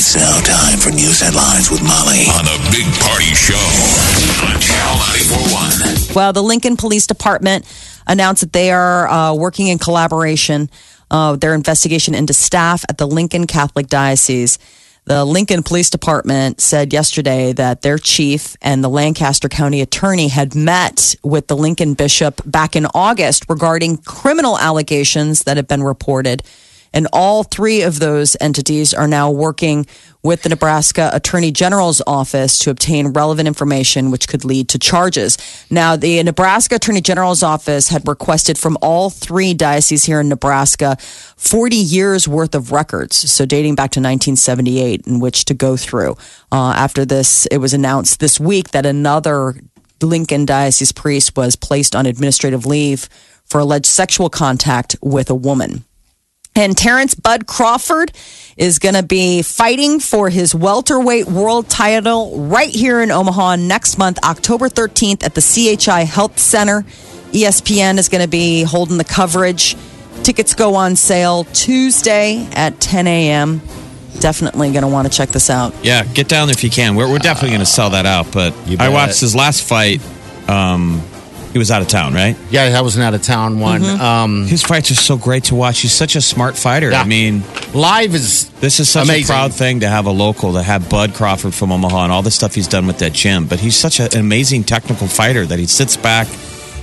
It's now time for news headlines with Molly on the Big Party Show on Channel 941. Well, the Lincoln Police Department announced that they are uh, working in collaboration. Uh, their investigation into staff at the Lincoln Catholic Diocese. The Lincoln Police Department said yesterday that their chief and the Lancaster County attorney had met with the Lincoln bishop back in August regarding criminal allegations that have been reported. And all three of those entities are now working with the Nebraska Attorney General's office to obtain relevant information which could lead to charges. Now, the Nebraska Attorney General's office had requested from all three dioceses here in Nebraska 40 years worth of records, so dating back to 1978, in which to go through. Uh, after this, it was announced this week that another Lincoln Diocese priest was placed on administrative leave for alleged sexual contact with a woman. And Terence Bud Crawford is going to be fighting for his welterweight world title right here in Omaha next month, October 13th at the CHI Health Center. ESPN is going to be holding the coverage. Tickets go on sale Tuesday at 10 a.m. Definitely going to want to check this out. Yeah, get down there if you can. We're, we're definitely going to sell that out. But You I watched his last fight. Um, he was out of town, right? Yeah, that was an out of town one. Um, His fights are so great to watch. He's such a smart fighter. Yeah. I mean, live is this is such Amazing. a proud thing to have a local, to have Bud Crawford from Omaha and all the stuff he's done with that gym. But he's such an amazing technical fighter that he sits back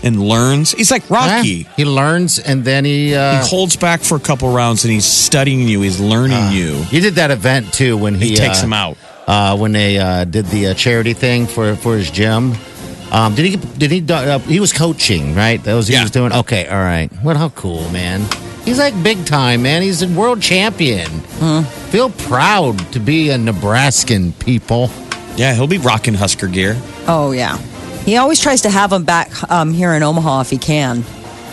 and learns. He's like Rocky. Yeah, he learns and then he uh, He holds back for a couple rounds and he's studying you. He's learning you. he did that event too when he, He takes uh, him out. uh, when they uh, did the uh, charity thing for for his gym. Um, did he? Did he? Uh, he was coaching, right? That was he Yeah. was doing. Okay, all right. What? How cool, man! He's like big time, man. He's a world champion. Feel proud to be a Nebraskan, people. Yeah, he'll be rocking Husker gear. Oh, yeah. He always tries to have him back um, here in Omaha if he can.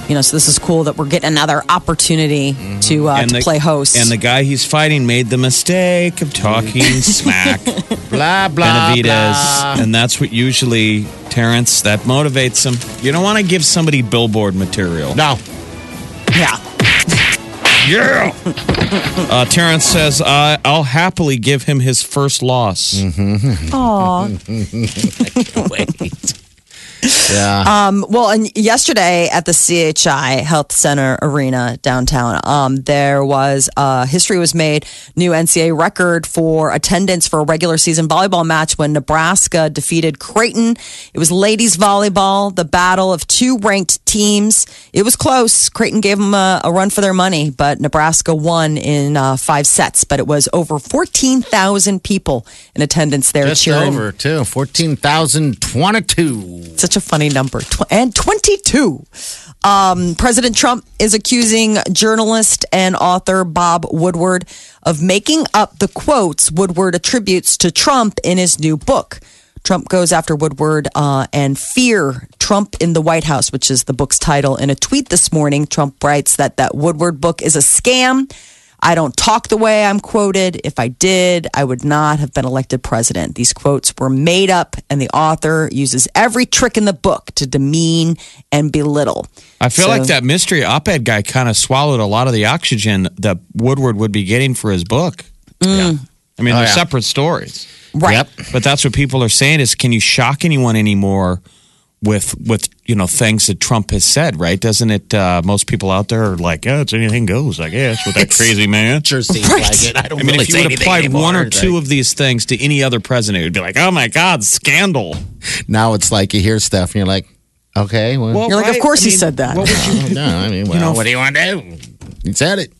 You know, so this is cool that we're getting another opportunity to uh, to the, play host. And the guy he's fighting made the mistake of talking smack Blah blah Benavidez. blah. And that's what usually, Terence, that motivates him. You don't want to give somebody billboard material. No, yeah. Yeah. uh, Terence says, uh, I'll happily give him his first loss. Aw. I can't wait. Yeah. Um, well, and yesterday at the CHI Health Center Arena downtown, um, there was uh, history was made, new NCAA record for attendance for a regular season volleyball match when Nebraska defeated Creighton. It was ladies volleyball, the battle of two ranked teams. It was close. Creighton gave them a, a run for their money, but Nebraska won in uh, five sets. But it was over fourteen thousand people in attendance there Just cheering. over too. Fourteen thousand twenty-two. Such a funny number. Tw- and 22. Um, President Trump is accusing journalist and author Bob Woodward of making up the quotes Woodward attributes to Trump in his new book. Trump goes after Woodward uh, and Fear Trump in the White House, which is the book's title. In a tweet this morning, Trump writes that that Woodward book is a scam. I don't talk the way I'm quoted. If I did, I would not have been elected president. These quotes were made up, and the author uses every trick in the book to demean and belittle. I feel So- like that mystery op ed guy kind of swallowed a lot of the oxygen that Woodward would be getting for his book. Mm. Yeah. I mean, Oh, they're yeah. separate stories. Right. Yep. But that's what people are saying is can you shock anyone anymore with with you know things that Trump has said, right? Doesn't it uh, most people out there are like, yeah, it's anything goes, I guess, with that crazy man. Sure seems like it. I don't I mean, really if you would anything applied one or anymore. two of these things to any other president, it would be like, oh my God, scandal. now it's like you hear stuff and you're like, okay, well, You're like, of course he said that. What would you no, I mean, well, know, what do you want to do? He said it.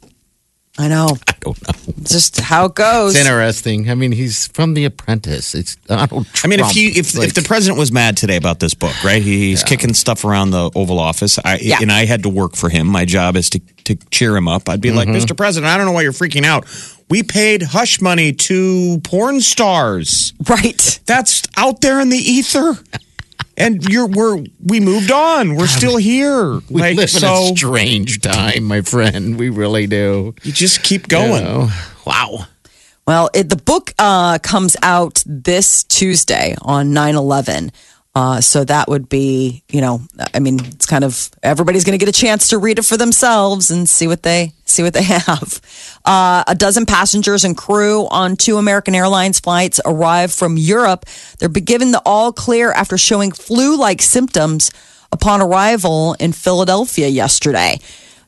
I know. I don't know. Just how it goes. It's interesting. I mean, he's from The Apprentice. It's Donald Trump. I mean, if you if like- if the president was mad today about this book, right? He, he's kicking stuff around the Oval Office. I Yeah. and I had to work for him. My job is to to cheer him up. I'd be like, Mm-hmm. Mr. President, I don't know why you're freaking out. We paid hush money to porn stars. Right. That's out there in the ether. And you're we're we moved on. We're still here. we like live in a strange time, my friend. We really do. you just keep going. Oh, wow. Well, it, the book uh, comes out this Tuesday on 9 11. Uh, so that would be, you know, I mean, it's kind of everybody's going to get a chance to read it for themselves and see what they see what they have. Uh, a dozen passengers and crew on two American Airlines flights arrived from Europe. They're given the all clear after showing flu-like symptoms upon arrival in Philadelphia yesterday.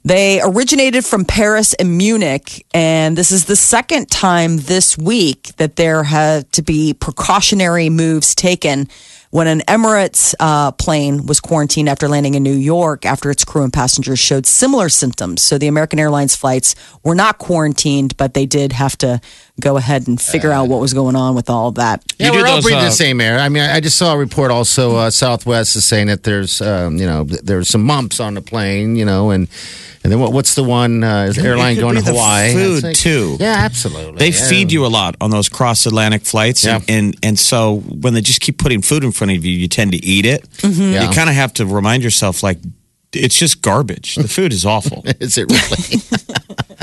They originated from Paris and Munich, and this is the second time this week that there had to be precautionary moves taken when an Emirates uh, plane was quarantined after landing in New York after its crew and passengers showed similar symptoms. So the American Airlines flights were not quarantined, but they did have to go ahead and figure out what was going on with all of that. Yeah, You do we're all those, breathing uh, the same air. I mean, I I just saw a report also. Uh, Southwest is saying that there's, um, you know, there's some mumps on the plane, you know, and and then what, what's the one uh, is airline going to the Hawaii? food, It's too. Yeah, absolutely. They Yeah. feed you a lot on those cross Atlantic flights, and, Yeah. and and so when they just keep putting food in front of you, you tend to eat it. Yeah. You kind of have to remind yourself, like it's just garbage. The food is awful. Is it really?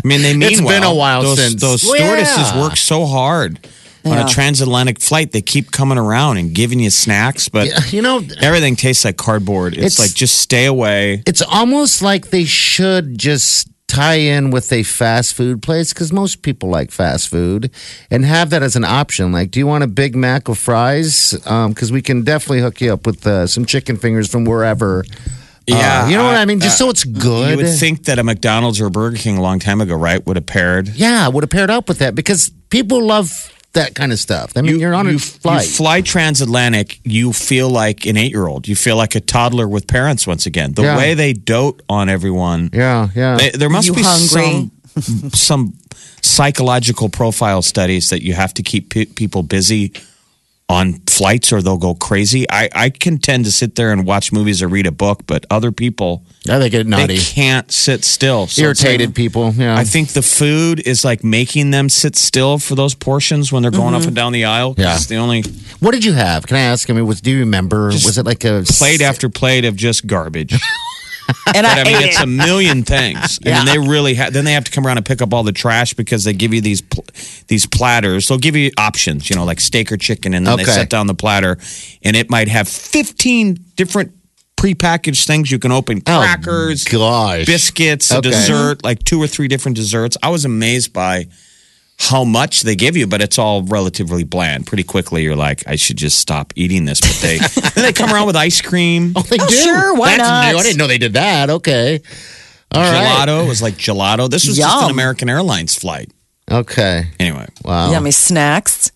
I mean, they mean It's been a while those, since- those Well, stewardesses yeah. work so hard on a transatlantic flight. They keep coming around and giving you snacks, but you know, everything tastes like cardboard. It's, It's- like just stay away. it's almost like they should just tie in with a fast food place because most people like fast food and have that as an option. Like, do you want a Big Mac with fries? Because we can definitely hook you up with uh, some chicken fingers from wherever. Yeah, Uh, you know what I- I mean? Just so it's good. You would think that a McDonald's or a Burger King a long time ago, right, would have paired. Yeah, would have paired up with that because people love that kind of stuff. I mean, you, are on a flight. You fly transatlantic, you feel like an eight year old. You feel like a toddler with parents once again. The Yeah. way they dote on everyone. yeah, yeah. They, there must You be hungry? some some psychological profile studies that you have to keep pe- people busy on flights or they'll go crazy. I, I can tend to sit there and watch movies or read a book, but other people yeah, they get naughty. they can't sit still. So Irritated like- people. Yeah. I think the food is like making them sit still for those portions when they're going up mm-hmm. and down the aisle. Yeah. It's the only what did you have? Can I ask? I mean, was do you remember? was it like a plate after plate of just garbage. And I, But I mean, it's it. a million things. I mean, they really have. Then they have to come around and pick up all the trash because they give you these pl- these platters. They'll give you options, you know, like steak or chicken, and then they Okay. set down the platter, and it might have fifteen different prepackaged things you can open: Oh, crackers, gosh. biscuits, a Okay. dessert, like two or three different desserts. I was amazed by how much they give you, but it's all relatively bland. Pretty quickly, you're like, I should just stop eating this. But they then they come around with ice cream. Oh, they Oh, do. sure, why That's not? new. I didn't know they did that. Okay. All right. gelato. It was like gelato. This was just an American Airlines flight. Okay. Anyway, Wow. Yummy snacks.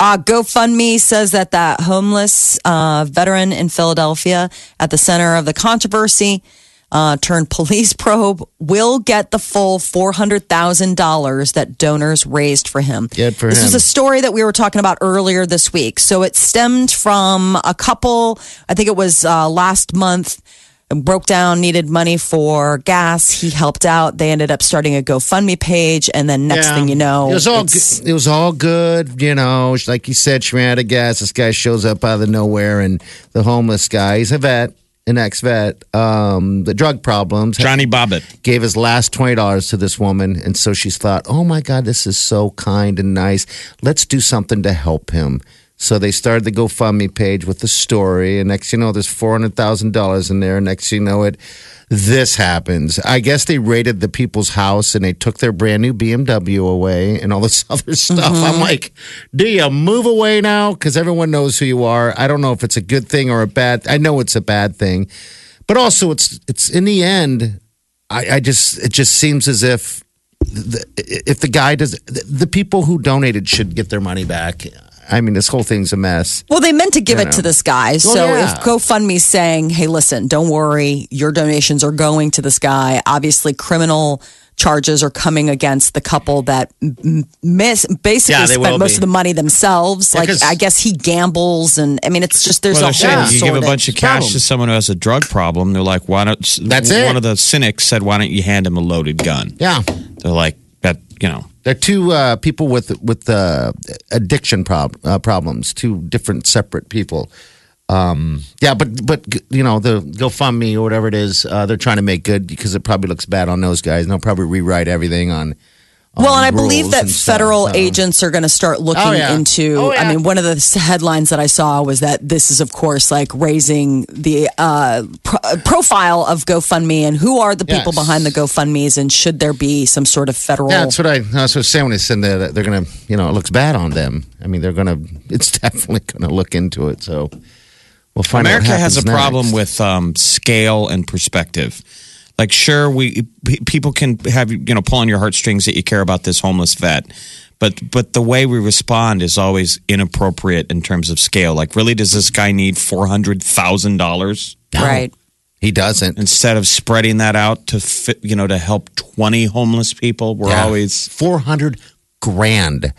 Uh, GoFundMe says that that homeless uh, veteran in Philadelphia at the center of the controversy uh, turned police probe will get the full $400,000 that donors raised for him. Good for this him. was a story that we were talking about earlier this week. So it stemmed from a couple, I think it was uh, last month broke down, needed money for gas. He helped out. They ended up starting a GoFundMe page, and then next Yeah. thing you know, it was all good. it was all good. You know, like you said, she ran out of gas. This guy shows up out of the nowhere, and the homeless guy, he's a vet, an ex vet, um, the drug problems. Johnny Bobbitt. gave his last twenty dollars to this woman, and so she's thought, "Oh my God, this is so kind and nice. Let's do something to help him." So they started the GoFundMe page with the story, and next you know, there's four hundred thousand dollars in there. Next you know it, this happens. I guess they raided the people's house and they took their brand new BMW away and all this other stuff. I'm mm-hmm. like, do you move away now? Because everyone knows who you are. I don't know if it's a good thing or a bad. I know it's a bad thing, but also it's it's in the end. I, I just it just seems as if the, if the guy does the, the people who donated should get their money back. I mean, this whole thing's a mess. Well, they meant to give You it to this guy. Well, so yeah. if GoFundMe's saying, hey, listen, don't worry, your donations are going to this guy, obviously criminal charges are coming against the couple that miss basically Yeah, spent most be. of the money themselves. Yeah, like 'cause- I guess he gambles, and I mean it's just there's Well, a they're whole saying you give a bunch of cash problem. to someone who has a drug problem. They're like, why don't? That's it. One of the cynics said, why don't you hand him a loaded gun? Yeah. They're like, that, you know. They're two uh, people with with uh, addiction prob- uh, problems, two different separate people. Um, yeah, but but you know the GoFundMe or whatever it is, uh, they're trying to make good because it probably looks bad on those guys. And they'll probably rewrite everything on. On Well, and I believe that and stuff, federal so. agents are going to start looking Oh, yeah. into. Oh, yeah. I mean, one of the headlines that I saw was that this is, of course, like raising the uh, pro- uh, profile of GoFundMe and who are the people Yes. behind the GoFundMe's and should there be some sort of federal. Yeah, that's what I, that's what I was saying when I said that they're going to, you know, it looks bad on them. I mean, they're going to, it's definitely going to look into it. So we'll find out. America has a happens problem with um, scale and perspective. Like, sure, we p- people can have you know pull on your heartstrings that you care about this homeless vet, but but the way we respond is always inappropriate in terms of scale. Like, really, does this guy need four hundred thousand dollars Right. He doesn't. instead of spreading that out to fit, you know to help twenty homeless people? We're Yeah. always 400 grand.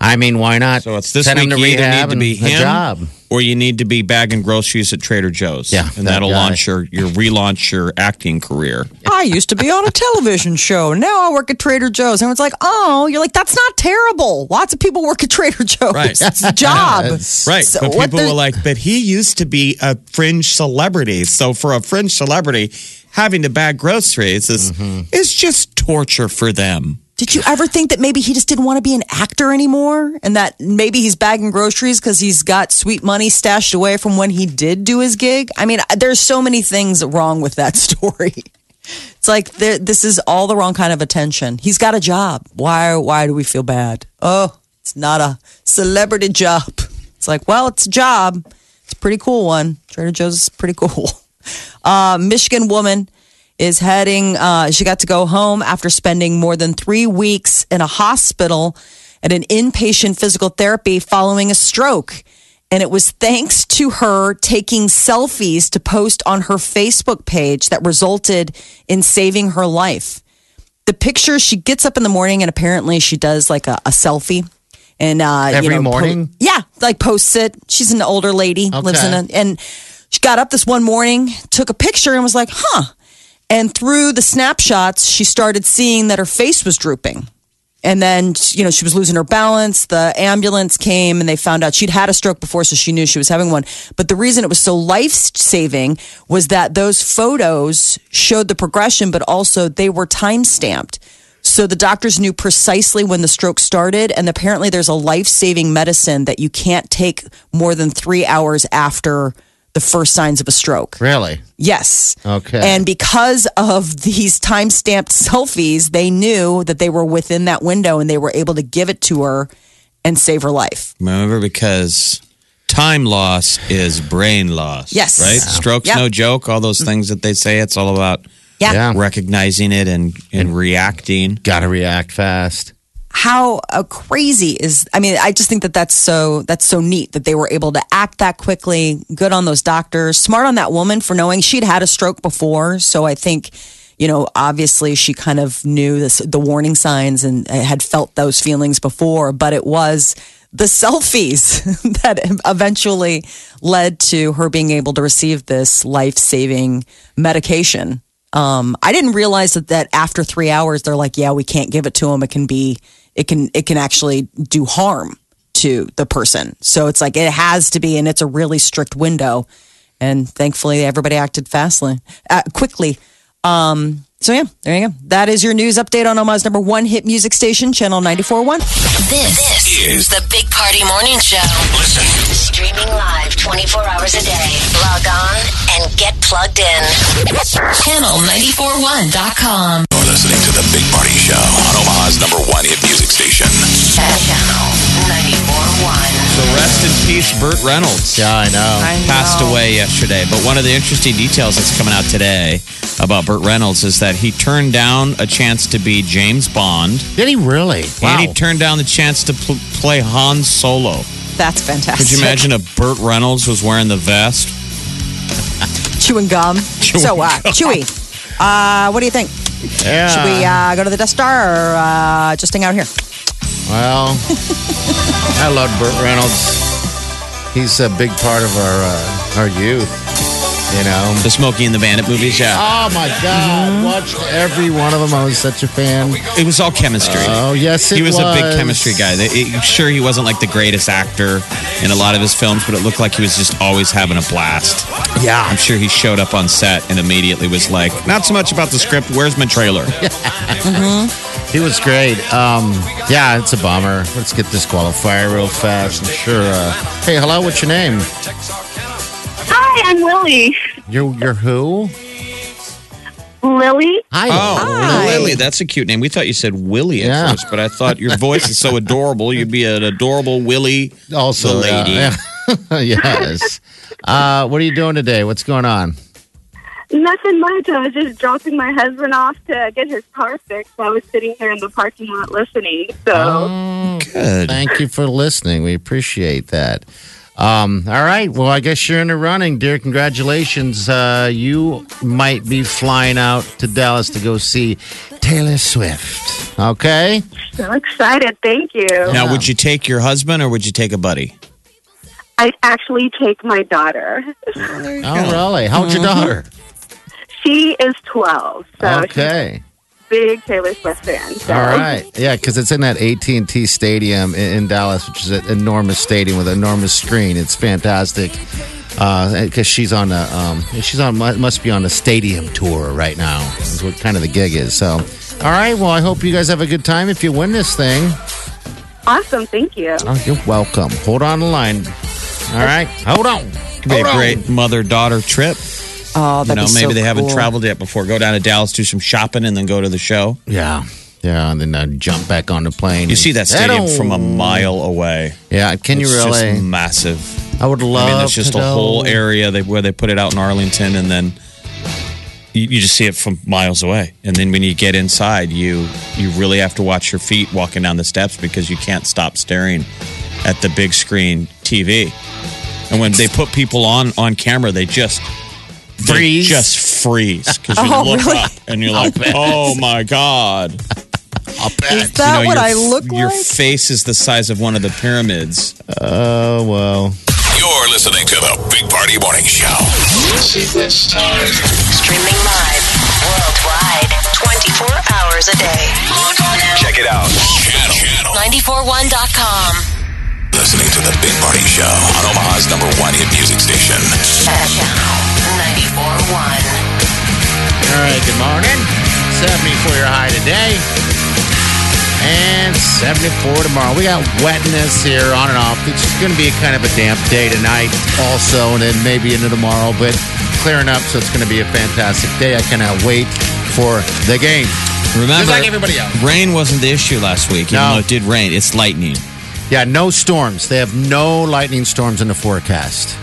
I mean, why not? so it's this send him week. to You rehab need to be and a job. Or you need to be bagging groceries at Trader Joe's. Yeah, and that that'll launch your your relaunch your acting career. I used to be on a television show. Now I work at Trader Joe's. Everyone's like, oh, you're like, that's not terrible. Lots of people work at Trader Joe's. Right. that's a job. Right. So but people the- were like, but he used to be a fringe celebrity. So for a fringe celebrity, having to bag groceries is Mm-hmm. is just torture for them. Did you ever think that maybe he just didn't want to be an actor anymore? And that maybe he's bagging groceries because he's got sweet money stashed away from when he did do his gig? I mean, there's so many things wrong with that story. It's like this is all the wrong kind of attention. He's got a job. Why? Why do we feel bad? Oh, it's not a celebrity job. It's like, well, it's a job. It's a pretty cool one. Trader Joe's is pretty cool. Uh, Michigan woman is heading, uh, she got to go home after spending more than three weeks in a hospital at an inpatient physical therapy following a stroke. And it was thanks to her taking selfies to post on her Facebook page that resulted in saving her life. The picture, she gets up in the morning and apparently she does like a, a selfie. And uh, Every you know, po- morning? yeah, like posts it. She's an older lady, lives in a, and she got up this one morning, took a picture, and was like, "Huh." And through the snapshots, she started seeing that her face was drooping. And then, you know, she was losing her balance. The ambulance came and they found out she'd had a stroke before, so she knew she was having one. But the reason it was so life saving was that those photos showed the progression, but also they were time stamped. So the doctors knew precisely when the stroke started. And apparently, there's a life saving medicine that you can't take more than three hours after the first signs of a stroke. Really? Yes. Okay. And because of these time stamped selfies, they knew that they were within that window and they were able to give it to her and save her life. Remember, because time loss is brain loss. Yes. Right? Stroke's Yeah. no joke. All those things that they say, it's all about Yeah. Yeah. recognizing it and, and reacting. Got to react fast. How uh, crazy is I mean I just think that that's so that's so neat that they were able to act that quickly good on those doctors smart on that woman for knowing she'd had a stroke before so I think you know obviously she kind of knew this, the warning signs and had felt those feelings before but it was the selfies that eventually led to her being able to receive this life-saving medication um, I didn't realize that, that after three hours, they're like, yeah, we can't give it to them. It can be, it can, it can actually do harm to the person. So it's like, it has to be, and it's a really strict window. And thankfully, everybody acted fastly, uh, quickly. Um, so yeah, there you go. That is your news update on Omaha's number one hit music station, Channel 94.1. This, is the Big Party Morning Show. Listen. Streaming live 24 hours a day. Log on and get plugged in. Channel941.com. You're listening to the Big Party Show on Omaha's number one hit music station. Channel 941. So rest in peace, Burt Reynolds. Yeah, I know. passed away yesterday. But one of the interesting details that's coming out today about Burt Reynolds is that he turned down a chance to be James Bond, Did he really? and he turned down the chance to pl- play Han Solo. That's fantastic. Could you imagine if Burt Reynolds was wearing the vest? chewing gum? so, uh, Chewy, uh, what do you think? Yeah. Should we uh, go to the Death Star or uh, just hang out here? Well, I love Burt Reynolds. He's a big part of our uh, our youth. You know. The Smokey and the Bandit movies, yeah. Oh my God! Watched every one of them. I was such a fan. It was all chemistry. Oh yes, it he was, a big chemistry guy. It- sure, he wasn't like the greatest actor in a lot of his films, but it looked like he was just always having a blast. Yeah. I'm sure he showed up on set and immediately was like, "Not so much about the script. Where's my trailer?" He was great. Um, yeah, it's a bummer. Let's get this qualifier real fast. I'm sure. Uh, hey, hello. What's your name? Hi, I'm Lily. You're you're who? Lily? Hi. Oh, Hi. Lily, that's a cute name. We thought you said Willie at Yeah. first, but I thought your voice is so adorable. You'd be an adorable Willie, Also, the lady. yeah, yeah. yes. Uh, what are you doing today? What's going on? Nothing much. I was just dropping my husband off to get his car fixed. I was sitting here in the parking lot listening. So, Oh, Good. thank you for listening. We appreciate that. Um, all right. Well, I guess you're in the running, dear. Congratulations. Uh, you might be flying out to Dallas to go see Taylor Swift. Okay. so excited. Thank you. Now, would you take your husband or would you take a buddy? I actually take my daughter. Oh, really? How How's your daughter? She is 12. So she's Okay. A big Taylor Swift fan. So. All right. Yeah, because it's in that AT&T Stadium in, in Dallas, which is an enormous stadium with an enormous screen. It's fantastic. Because she's on a, um, she's on must be on a stadium tour right now. Is what kind of the gig is. So, all right. Well, I hope you guys have a good time. If you win this thing, Awesome. Thank you. oh, you're welcome. Hold on the line. All right. Hold on. Could be a Hold on. great mother daughter trip. Oh, You that'd know, be maybe so they haven't traveled yet before. Go down to Dallas, do some shopping, and then go to the show. Yeah. Yeah, and then uh, jump back on the plane. You see that stadium Hello. from a mile away. Yeah, can you It's really? Just massive. I would love. I mean, there's just to a whole area they, where they put it out in Arlington, and then you, you just see it from miles away. And then when you get inside, you you really have to watch your feet walking down the steps because you can't stop staring at the big screen TV. And when they put people on on camera, they just they Freeze. just freeze because you Oh, look really? up and you're like, oh my god. I'll bet. Is that what your, I look Your like? Your face is the size of one of the pyramids. Oh well. You're listening to the Big Party Morning Show. This is the star. Streaming live worldwide 24 hours a day. Log on now. Check it out. Channel. Channel. 941.com. Listening to the Big Party Show on Omaha's number one hit music station. Channel 94.1. All right, good morning. 70 for your high today. And 74 tomorrow. We got wetness here on and off. It's going to be a kind of a damp day tonight, also, and then maybe into tomorrow, but clearing up, so it's going to be a fantastic day. I cannot wait for the game. Remember, Just like everybody else. rain wasn't the issue last week. Even No. though it did rain, it's lightning. Yeah, no storms. They have no lightning storms in the forecast.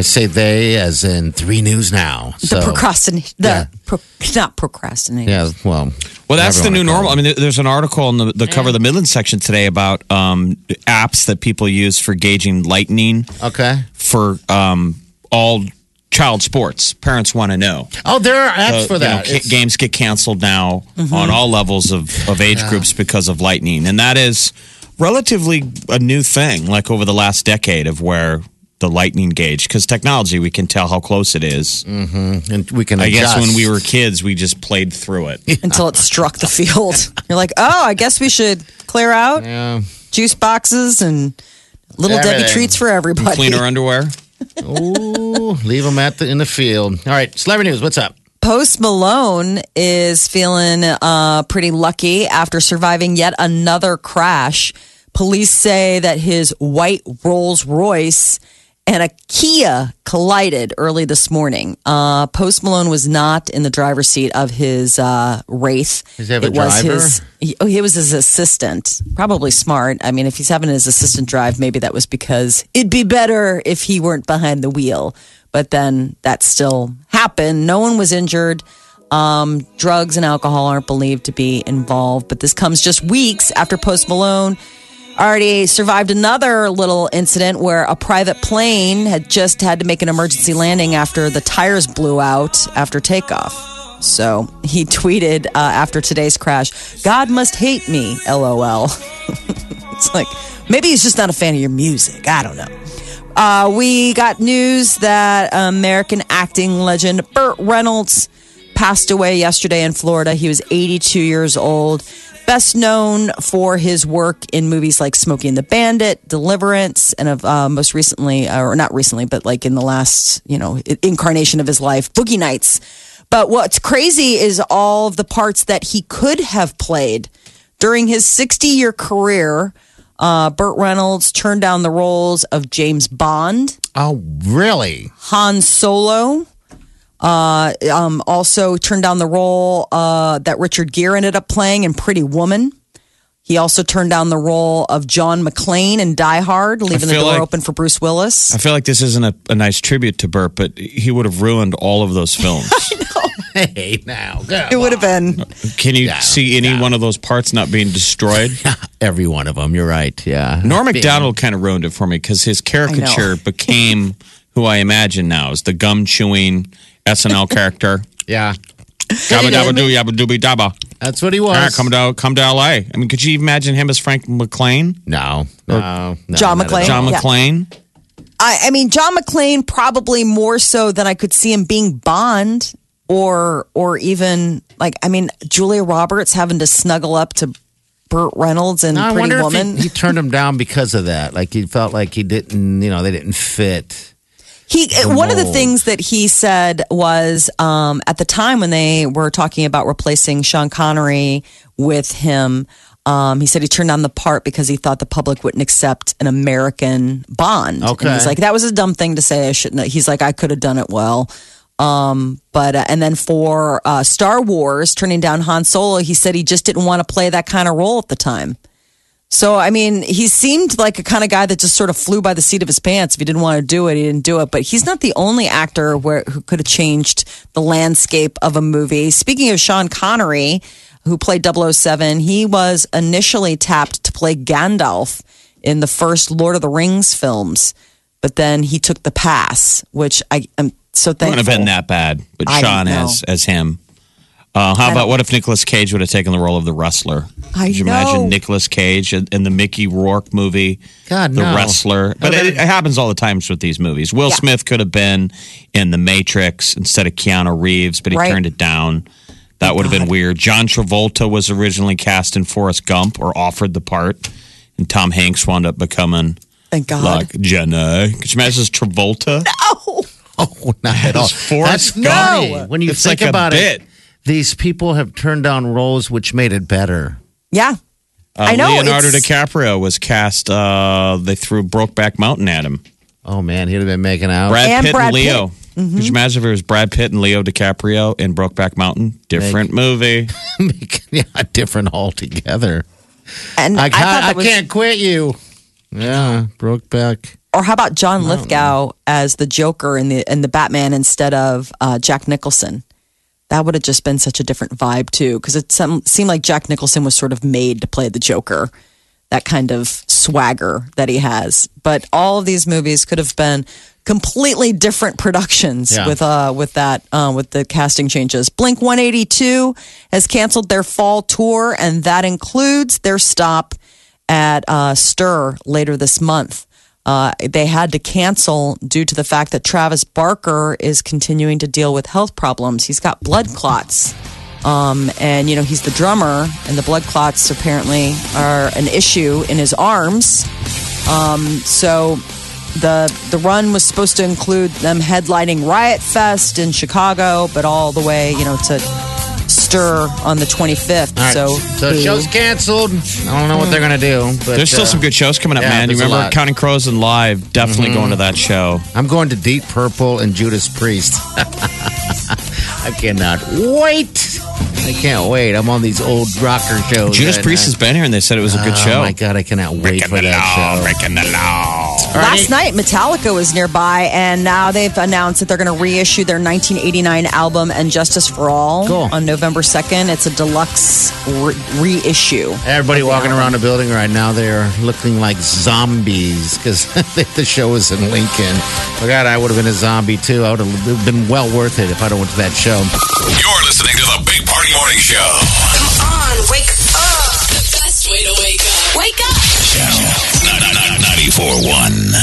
I say they as in three news now. The procrastination. The Yeah. pro, not procrastinating. yeah, well. Well, that's the new normal. call I mean, there's an article in the, the cover of the Midland section today about um, apps that people use for gauging lightning. Okay. for um, all child sports. Parents want to know. Oh, there are apps for you know, that. ca- games get canceled now Mm-hmm. on all levels of, of age groups because of lightning. And that is relatively a new thing, like over the last decade of where the lightning gauge, because technology, we can tell how close it is. and we can I guess when we were kids, we just played through it. Until it struck the field. You're like, oh, I guess we should clear out Yeah. juice boxes and little Debbie treats for everybody. Clean our underwear. Ooh, leave them at the in the field. All right, celebrity news. What's up? Post Malone is feeling uh, pretty lucky after surviving yet another crash. Police say that his white Rolls Royce and a Kia collided early this morning. Uh, Post Malone was not in the driver's seat of his uh, Wraith. Does he have a it was driver? his. He, oh, he was his assistant. Probably smart. I mean, if he's having his assistant drive, maybe that was because it'd be better if he weren't behind the wheel. But then that still happened. No one was injured. Um, drugs and alcohol aren't believed to be involved. But this comes just weeks after Post Malone already survived another little incident where a private plane had just had to make an emergency landing after the tires blew out after takeoff. So he tweeted uh, after today's crash, God must hate me, lol. it's like, maybe he's just not a fan of your music. I don't know. Uh, we got news that American acting legend Burt Reynolds passed away yesterday in Florida. He was 82 years old. Best known for his work in movies like Smokey and the Bandit, Deliverance, and of uh, most recently, or not recently, but like in the last, you know, incarnation of his life, Boogie Nights. But what's crazy is all of the parts that he could have played during his 60 year career. Uh, Burt Reynolds turned down the roles of James Bond, Oh, really? Han Solo. Uh, um, also turned down the role uh, that Richard Gere ended up playing in Pretty Woman. He also turned down the role of John McClane in Die Hard, leaving the door like- open for Bruce Willis. I feel like this isn't a, a nice tribute to Burt, but he would have ruined all of those films. Hey, now. It would have been. Can you Yeah, see any yeah. one of those parts not being destroyed? Every one of them. You're right. Yeah. Norm Macdonald kind of ruined it for me because his caricature became who I imagine now is the gum chewing SNL character. Yeah. Dabba dabba doo yabba dooby dabba. That's what he was. right, come to come to LA. I mean, could you imagine him as Frank McClane? No. No. no John not at McClane? all. John Yeah. McClane? I, I mean, John McClane probably more so than I could see him being Bond, or or even like I mean, Julia Roberts having to snuggle up to Burt Reynolds and No, I Pretty wonder Woman. if he, he turned him down because of that. Like he felt like he didn't, you know, they didn't fit. He one of the things that he said was um, at the time when they were talking about replacing Sean Connery with him. Um, he said he turned down the part because he thought the public wouldn't accept an American Bond. Okay. and he's like that was a dumb thing to say. I shouldn't. He's like I could have done it well. Um, but uh, and then for uh, Star Wars, turning down Han Solo, he said he just didn't want to play that kind of role at the time. So, I mean, he seemed like a kind of guy that just sort of flew by the seat of his pants. If he didn't want to do it, he didn't do it. But he's not the only actor where, who could have changed the landscape of a movie. Speaking of Sean Connery, who played 007, he was initially tapped to play Gandalf in the first Lord of the Rings films. But then he took the pass, which I am so thankful. Wouldn't have been that bad, but I Sean as as him. Uh, how about what if Nicolas Cage would have taken the role of the wrestler? I Could you know. imagine Nicolas Cage in, in the Mickey Rourke movie, God, the no. wrestler? But it, it happens all the times with these movies. Will Yeah. Smith could have been in The Matrix instead of Keanu Reeves, but he Right. turned it down. That would have been weird. John Travolta was originally cast in Forrest Gump or offered the part, and Tom Hanks wound up becoming Thank God. like Jenna. Could you imagine as Travolta? No. Oh, not at all. Forrest That's Gump. funny. When you It's think like a about bit. It, these people have turned down roles which made it better. yeah. Uh, I know, Leonardo it's- DiCaprio was cast. Uh, they threw Brokeback Mountain at him. Oh man, he'd have been making out. Brad And Pitt Brad and Leo. Pitt. Mm-hmm. Could you imagine if it was Brad Pitt and Leo DiCaprio in Brokeback Mountain? Different movie. yeah, different altogether. And I I, can't. thought I, was, can't quit you. Yeah, Brokeback. Or how about John Lithgow as the Joker in the in the Batman instead of uh, Jack Nicholson? That would have just been such a different vibe too, because it some, seemed like Jack Nicholson was sort of made to play the Joker, that kind of swagger that he has. But all of these movies could have been completely different productions Yeah. with uh with that uh, with the casting changes. Blink One Eighty Two has canceled their fall tour, and that includes their stop at uh, Stir later this month. Uh, they had to cancel due to the fact that Travis Barker is continuing to deal with health problems. He's got blood clots. Um, and, you know, he's the drummer, and the blood clots apparently are an issue in his arms. Um, so the the run was supposed to include them headlining Riot Fest in Chicago, but all the way, you know, to Stir on the 25th. All right. So, so the show's canceled. I don't know what they're gonna do, but There's still uh, some good shows coming up, yeah, man. You remember. Counting Crows and Live? Definitely Mm-hmm. going to that show. I'm going to Deep Purple and Judas Priest. I cannot wait. I can't wait. I'm on these old rocker shows. Judas and Priest I- has been here, and they said it was a good Oh show. Oh my god, I cannot wait Breaking for the that law, show. breaking the law. Last night, Metallica was nearby, and now they've announced that they're going to reissue their 1989 album "And Justice for All" Cool. on November 2nd. It's a deluxe re- reissue. Everybody walking around the building right now, they're looking like zombies because the show is in Lincoln. Oh God, I would have been a zombie too. I would have been well worth it if I'd have went to that show. You're listening to the Big Party Morning Show. 441.